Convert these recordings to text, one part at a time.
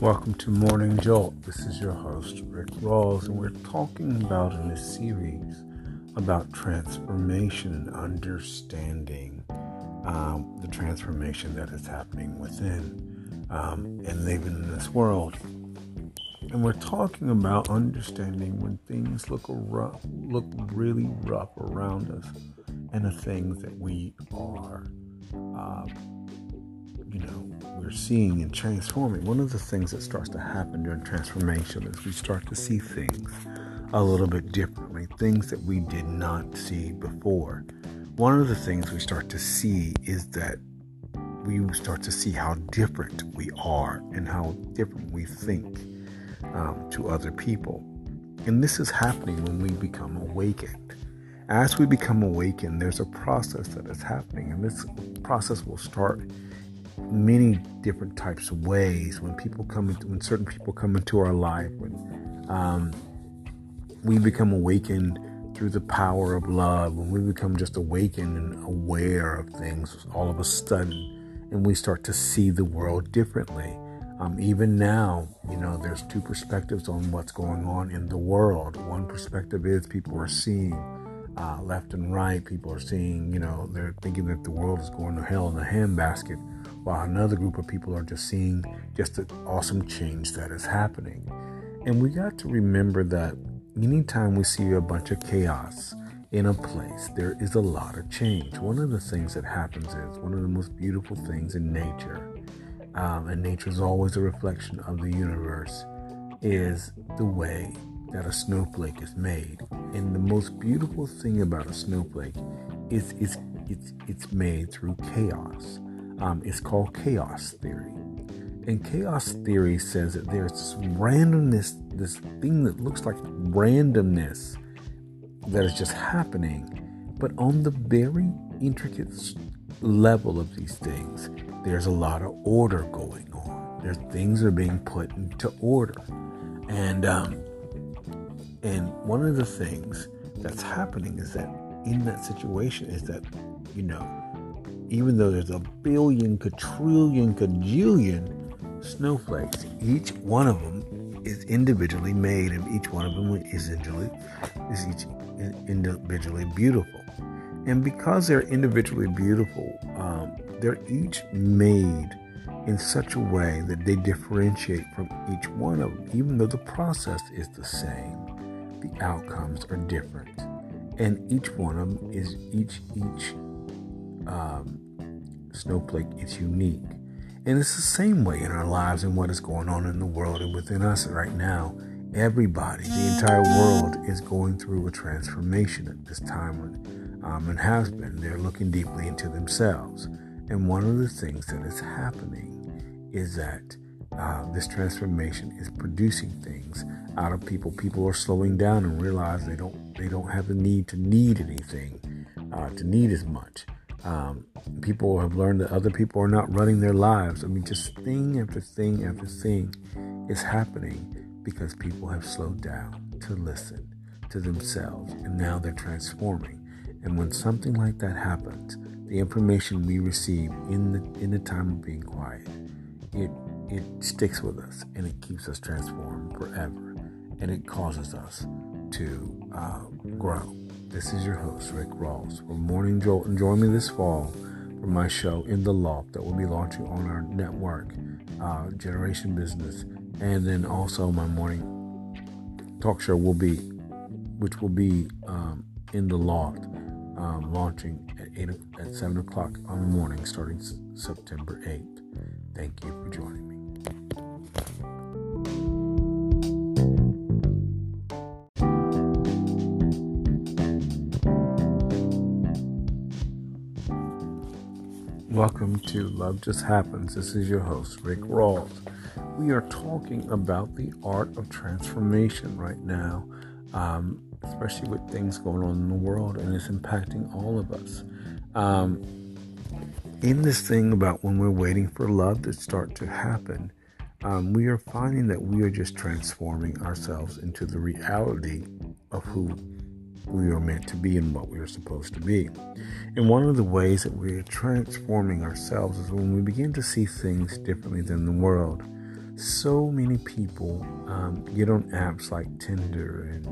Welcome to Morning Jolt. This is your host, Rick Rawls, and we're talking about in this series about transformation and understanding um, the transformation that is happening within um, and living in this world. And we're talking about understanding when things look rough, look really rough around us, and the things that we are. Uh, you know, we're seeing and transforming. One of the things that starts to happen during transformation is we start to see things a little bit differently, things that we did not see before. One of the things we start to see is that we start to see how different we are and how different we think um, to other people. And this is happening when we become awakened. As we become awakened, there's a process that is happening, and this process will start many different types of ways when people come into when certain people come into our life when um, we become awakened through the power of love when we become just awakened and aware of things all of a sudden and we start to see the world differently. Um, even now you know there's two perspectives on what's going on in the world. One perspective is people are seeing uh, left and right. People are seeing you know they're thinking that the world is going to hell in a handbasket while another group of people are just seeing just the awesome change that is happening. And we got to remember that anytime we see a bunch of chaos in a place, there is a lot of change. One of the things that happens is one of the most beautiful things in nature, um, and nature is always a reflection of the universe, is the way that a snowflake is made. And the most beautiful thing about a snowflake is it's, it's, it's made through chaos um, is called chaos theory. And chaos theory says that there's randomness, this thing that looks like randomness that is just happening. But on the very intricate level of these things, there's a lot of order going on. There's things are being put into order. And um, and one of the things that's happening is that in that situation is that, you know, even though there's a billion, quadrillion, snowflakes, each one of them is individually made, and each one of them is individually is each individually beautiful. And because they're individually beautiful, um, they're each made in such a way that they differentiate from each one of them, even though the process is the same. The outcomes are different, and each one of them is each each um, snowflake is unique. And it's the same way in our lives and what is going on in the world and within us right now. Everybody, the entire world is going through a transformation at this time um, and has been. They're looking deeply into themselves. And one of the things that is happening is that uh, this transformation is producing things out of people. People are slowing down and realize they don't they don't have the need to need anything, uh, to need as much. Um, people have learned that other people are not running their lives. I mean, just thing after thing after thing is happening because people have slowed down to listen to themselves and now they're transforming. And when something like that happens, the information we receive in the in the time of being quiet, it it sticks with us and it keeps us transformed forever, and it causes us to uh, grow. This is your host, Rick Rawls, for Morning Jolt. And join me this fall for my show In the Loft that will be launching on our network, uh, Generation Business. And then also my morning talk show will be, which will be um, In the Loft, um, launching at, 8, at 7 o'clock on the morning starting September 8th. Thank you for joining me. Welcome to Love Just Happens. This is your host, Rick Rawls. We are talking about the art of transformation right now, um, especially with things going on in the world, and it's impacting all of us. Um, in this thing about when we're waiting for love to start to happen, um, we are finding that we are just transforming ourselves into the reality of who we are meant to be and what we are supposed to be. And one of the ways that we are transforming ourselves is when we begin to see things differently than the world. so many people um, get on apps like Tinder and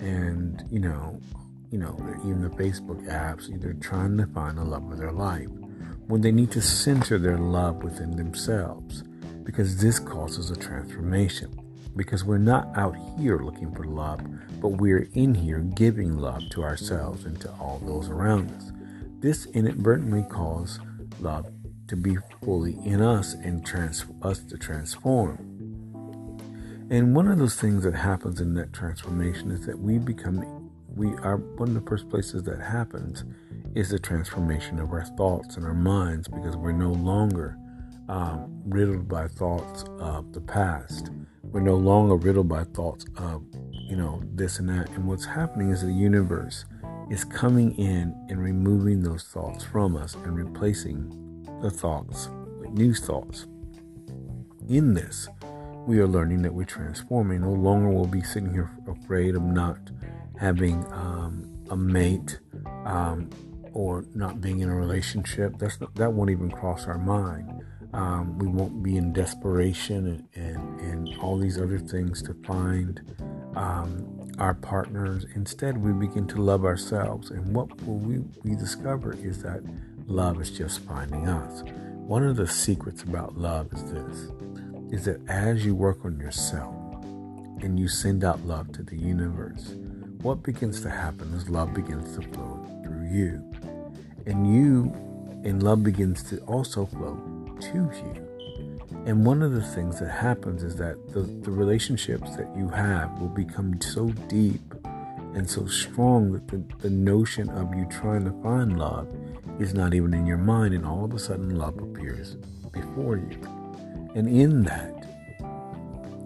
and you know you know even the Facebook apps either trying to find the love of their life when they need to center their love within themselves because this causes a transformation because we're not out here looking for love but we're in here giving love to ourselves and to all those around us this inadvertently causes love to be fully in us and trans- us to transform. And one of those things that happens in that transformation is that we become, we are, one of the first places that happens is the transformation of our thoughts and our minds because we're no longer um, riddled by thoughts of the past. We're no longer riddled by thoughts of, you know, this and that. And what's happening is the universe is coming in and removing those thoughts from us and replacing the thoughts with new thoughts. In this, we are learning that we're transforming. No longer will be sitting here afraid of not having um, a mate um, or not being in a relationship. That's not, that won't even cross our mind. Um, we won't be in desperation and, and, and, all these other things to find um, our partners. Instead, we begin to love ourselves. And what we, we discover is that love is just finding us. One of the secrets about love is this is that as you work on yourself and you send out love to the universe, what begins to happen is love begins to flow through you. And you and love begins to also flow to you. And one of the things that happens is that the, the relationships that you have will become so deep and so strong that the, the notion of you trying to find love is not even in your mind, and all of a sudden love appears before you. And in that,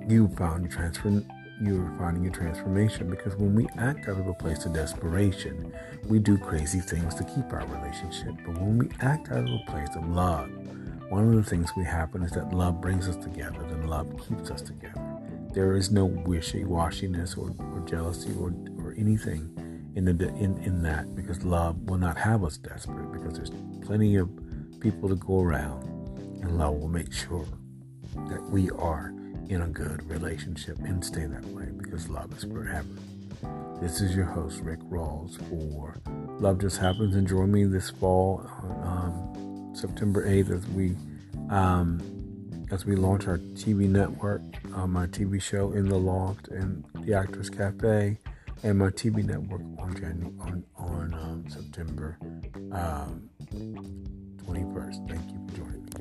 you found transfer you're finding a transformation because when we act out of a place of desperation, we do crazy things to keep our relationship. But when we act out of a place of love, one of the things we happen is that love brings us together, then love keeps us together. There is no wishy-washiness or, or jealousy or, or anything in the in, in that because love will not have us desperate because there's plenty of people to go around and love will make sure that we are in a good relationship and stay that way because love is forever. This is your host Rick Rawls for Love Just Happens and join me this fall um, September 8th as we um, as we launch our TV network, um, my TV show in the loft and the Actors Cafe and my TV network on January, on on um, September um, 21st. Thank you for joining me.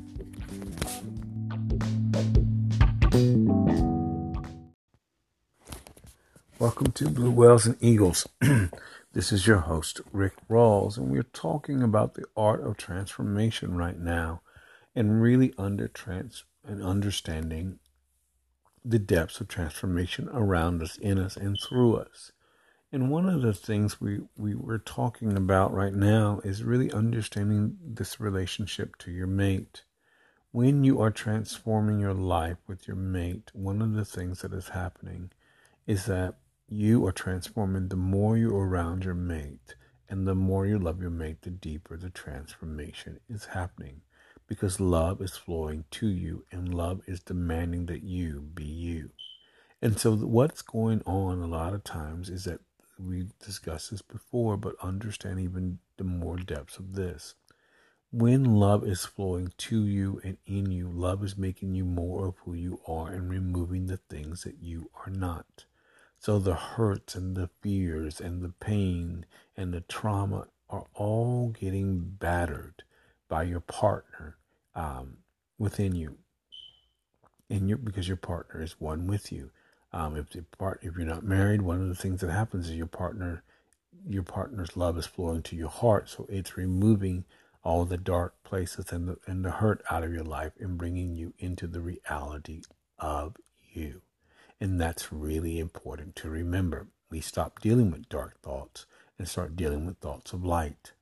Welcome to Blue Whales and Eagles. this is your host, Rick Rawls, and we're talking about the art of transformation right now and really under trans and understanding the depths of transformation around us, in us, and through us. And one of the things we, we were talking about right now is really understanding this relationship to your mate. When you are transforming your life with your mate, one of the things that is happening is that you are transforming the more you're around your mate and the more you love your mate, the deeper the transformation is happening because love is flowing to you and love is demanding that you be you. And so, what's going on a lot of times is that we discussed this before, but understand even the more depths of this. When love is flowing to you and in you, love is making you more of who you are and removing the things that you are not. So the hurts and the fears and the pain and the trauma are all getting battered by your partner um, within you. And you because your partner is one with you. Um, if the part, if you're not married, one of the things that happens is your partner, your partner's love is flowing to your heart, so it's removing all the dark places and the and the hurt out of your life and bringing you into the reality of you. And that's really important to remember. We stop dealing with dark thoughts and start dealing with thoughts of light.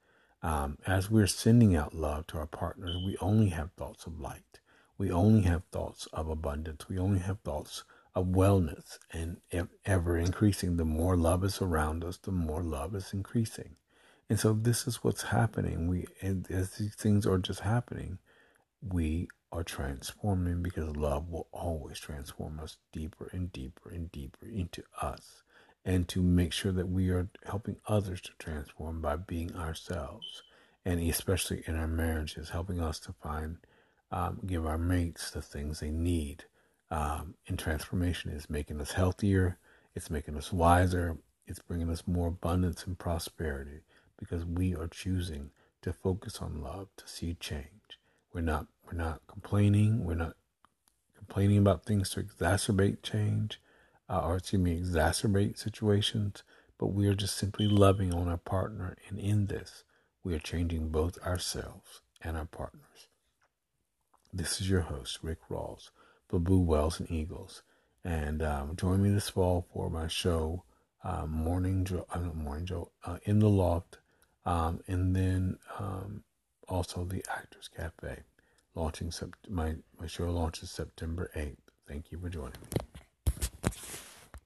Um, as we're sending out love to our partners, we only have thoughts of light. We only have thoughts of abundance. We only have thoughts of wellness and ever increasing. The more love is around us, the more love is increasing. And so this is what's happening. We as these things are just happening, we are transforming because love will always transform us deeper and deeper and deeper into us and to make sure that we are helping others to transform by being ourselves. And especially in our marriages helping us to find um, give our mates the things they need. Um, and transformation is making us healthier. It's making us wiser. It's bringing us more abundance and prosperity because we are choosing to focus on love to see change we're not we're not complaining. We're not complaining about things to exacerbate change uh, or excuse me, exacerbate situations, but we are just simply loving on our partner. And in this, we are changing both ourselves and our partners. This is your host, Rick Rawls, Babu Wells and Eagles. And um, join me this fall for my show, uh, Morning Joe, uh, Morning Joe, uh, in the Loft, um, and then um, also the Actors Cafe launching my, my show launches September 8th. Thank you for joining me.